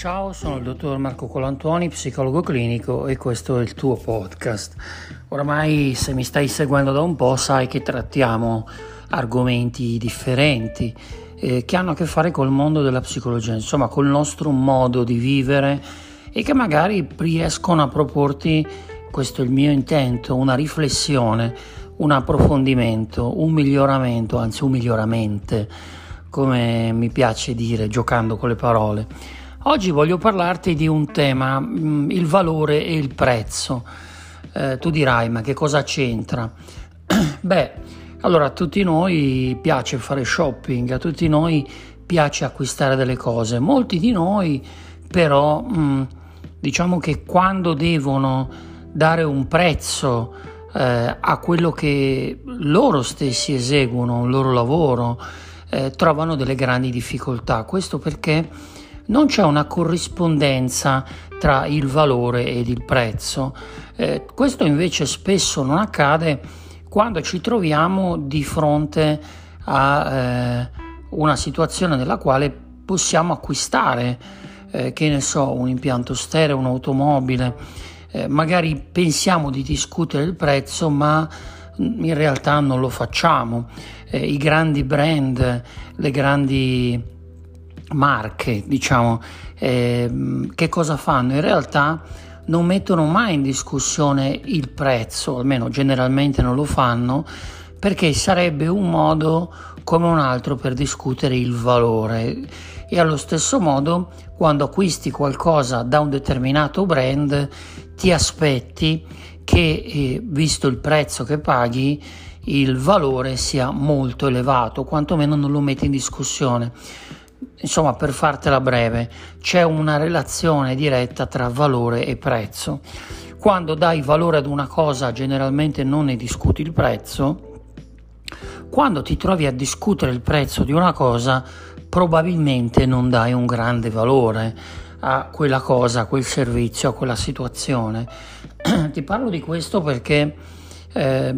Ciao, sono il dottor Marco Colantuoni, psicologo clinico e questo è il tuo podcast. Oramai se mi stai seguendo da un po' sai che trattiamo argomenti differenti eh, che hanno a che fare col mondo della psicologia, insomma col nostro modo di vivere e che magari riescono a proporti, questo è il mio intento, una riflessione, un approfondimento, un miglioramento, anzi un miglioramente, come mi piace dire giocando con le parole. Oggi voglio parlarti di un tema, mm, il valore e il prezzo. Eh, tu dirai, ma che cosa c'entra? Beh, allora a tutti noi piace fare shopping, a tutti noi piace acquistare delle cose, molti di noi però mh, mm, diciamo che quando devono dare un prezzo eh, a quello che loro stessi eseguono, il loro lavoro, eh, trovano delle grandi difficoltà. Questo perché non c'è una corrispondenza tra il valore ed il prezzo. Eh, questo invece spesso non accade quando ci troviamo di fronte a eh, una situazione nella quale possiamo acquistare, eh, che ne so, un impianto stereo, un'automobile. Eh, magari pensiamo di discutere il prezzo, ma in realtà non lo facciamo. Eh, I grandi brand, le grandi marche, diciamo, eh, che cosa fanno? In realtà non mettono mai in discussione il prezzo, almeno generalmente non lo fanno, perché sarebbe un modo come un altro per discutere il valore. E allo stesso modo, quando acquisti qualcosa da un determinato brand, ti aspetti che, eh, visto il prezzo che paghi, il valore sia molto elevato, quantomeno non lo metti in discussione. Insomma, per fartela breve, c'è una relazione diretta tra valore e prezzo. Quando dai valore ad una cosa, generalmente non ne discuti il prezzo. Quando ti trovi a discutere il prezzo di una cosa, probabilmente non dai un grande valore a quella cosa, a quel servizio, a quella situazione. ti parlo di questo perché eh,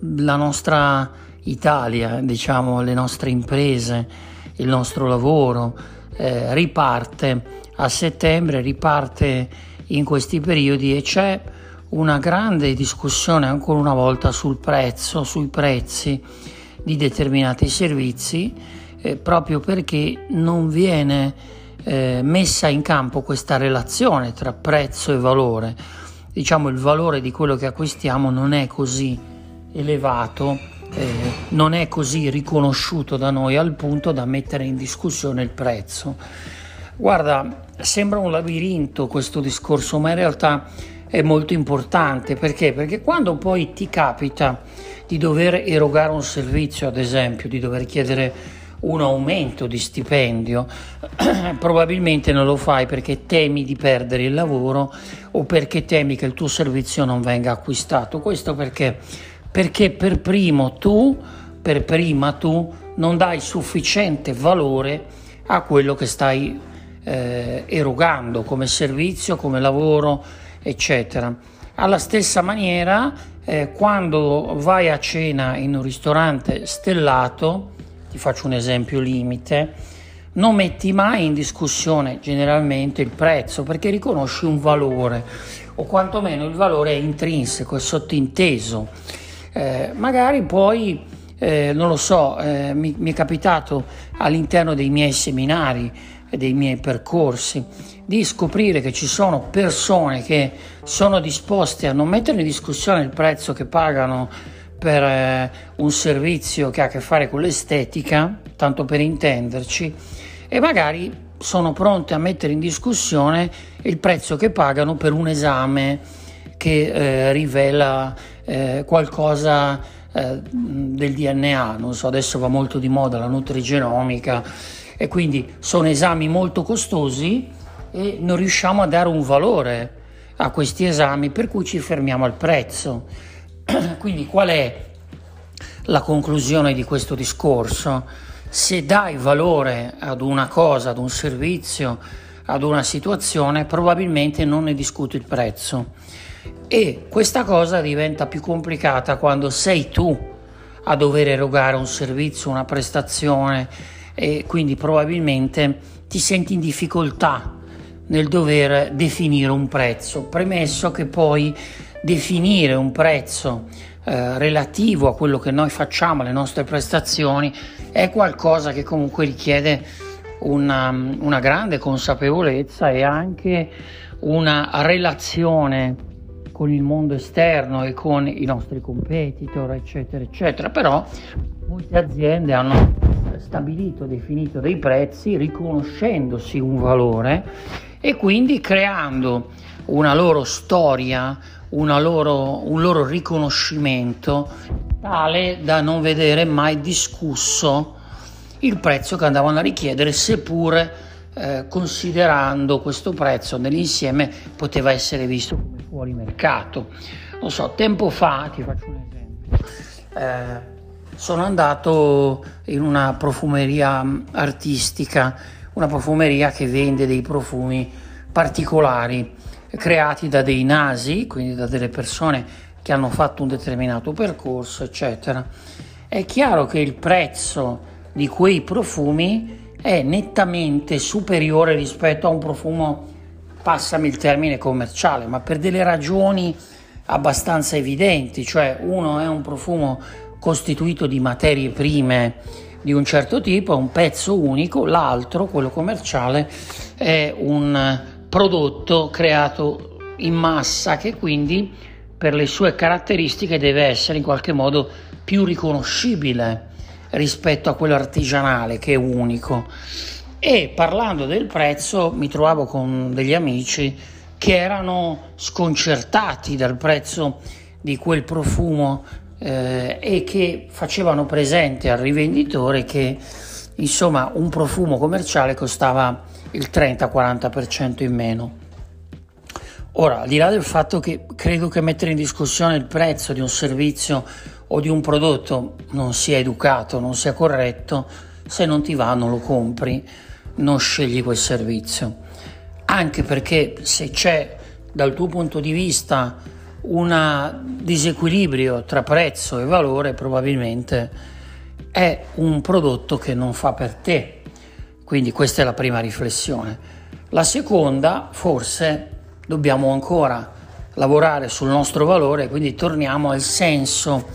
la nostra Italia, diciamo, le nostre imprese, il nostro lavoro, eh, riparte a settembre, riparte in questi periodi e c'è una grande discussione ancora una volta sul prezzo, sui prezzi di determinati servizi, eh, proprio perché non viene eh, messa in campo questa relazione tra prezzo e valore. Diciamo il valore di quello che acquistiamo non è così elevato eh, non è così riconosciuto da noi al punto da mettere in discussione il prezzo. Guarda, sembra un labirinto questo discorso, ma in realtà è molto importante perché? Perché quando poi ti capita di dover erogare un servizio, ad esempio, di dover chiedere un aumento di stipendio, probabilmente non lo fai perché temi di perdere il lavoro o perché temi che il tuo servizio non venga acquistato. Questo perché perché per primo tu, per prima tu, non dai sufficiente valore a quello che stai eh, erogando come servizio, come lavoro, eccetera. Alla stessa maniera, eh, quando vai a cena in un ristorante stellato, ti faccio un esempio limite, non metti mai in discussione generalmente il prezzo perché riconosci un valore o quantomeno il valore è intrinseco, è sottinteso eh, magari poi, eh, non lo so, eh, mi, mi, è capitato all'interno dei miei seminari, dei miei percorsi, di scoprire che ci sono persone che sono disposte a non mettere in discussione il prezzo che pagano per eh, un servizio che ha a che fare con l'estetica, tanto per intenderci, e magari sono pronte a mettere in discussione il prezzo che pagano per un esame che eh, rivela eh, qualcosa eh, del DNA, non so, adesso va molto di moda la nutrigenomica e quindi sono esami molto costosi e non riusciamo a dare un valore a questi esami per cui ci fermiamo al prezzo. quindi qual è la conclusione di questo discorso? Se dai valore ad una cosa, ad un servizio, ad una situazione, probabilmente non ne discuti il prezzo. E questa cosa diventa più complicata quando sei tu a dover erogare un servizio, una prestazione e quindi probabilmente ti senti in difficoltà nel dover definire un prezzo, premesso che poi definire un prezzo eh, relativo a quello che noi facciamo, alle nostre prestazioni, è qualcosa che comunque richiede una, una grande consapevolezza e anche una relazione con il mondo esterno e con i nostri competitor, eccetera, eccetera. Però molte aziende hanno stabilito, definito dei prezzi riconoscendosi un valore e quindi creando una loro storia, una loro, un loro riconoscimento tale da non vedere mai discusso il prezzo che andavano a richiedere, seppure eh, considerando questo prezzo nell'insieme poteva essere visto fuori mercato. Non so, tempo fa, ti faccio un esempio, eh, sono andato in una profumeria artistica, una profumeria che vende dei profumi particolari creati da dei nasi, quindi da delle persone che hanno fatto un determinato percorso, eccetera. È chiaro che il prezzo di quei profumi è nettamente superiore rispetto a un profumo, passami il termine commerciale, ma per delle ragioni abbastanza evidenti, cioè uno è un profumo costituito di materie prime di un certo tipo, è un pezzo unico, l'altro, quello commerciale, è un prodotto creato in massa che quindi per le sue caratteristiche deve essere in qualche modo più riconoscibile rispetto a quello artigianale che è unico. E parlando del prezzo mi trovavo con degli amici che erano sconcertati dal prezzo di quel profumo eh, e che facevano presente al rivenditore che insomma un profumo commerciale costava il 30-40% in meno. Ora, al di là del fatto che credo che mettere in discussione il prezzo di un servizio o di un prodotto non sia educato, non sia corretto, se non ti va non lo compri, non scegli quel servizio. Anche perché se c'è dal tuo punto di vista un disequilibrio tra prezzo e valore, probabilmente è un prodotto che non fa per te. Quindi questa è la prima riflessione. La seconda, forse dobbiamo ancora lavorare sul nostro valore, quindi torniamo al senso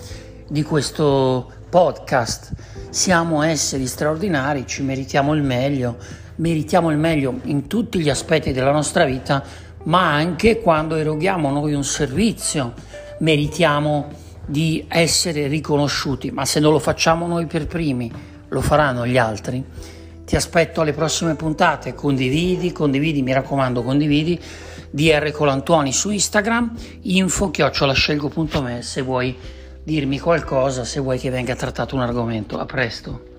di questo podcast. Siamo esseri straordinari, ci meritiamo il meglio, meritiamo il meglio in tutti gli aspetti della nostra vita, ma anche quando eroghiamo noi un servizio, meritiamo di essere riconosciuti, ma se non lo facciamo noi per primi, lo faranno gli altri. Ti aspetto alle prossime puntate, condividi, condividi, mi raccomando, condividi. DR Colantuoni su Instagram, info chiocciolascelgo.me se vuoi dirmi qualcosa, se vuoi che venga trattato un argomento. A presto.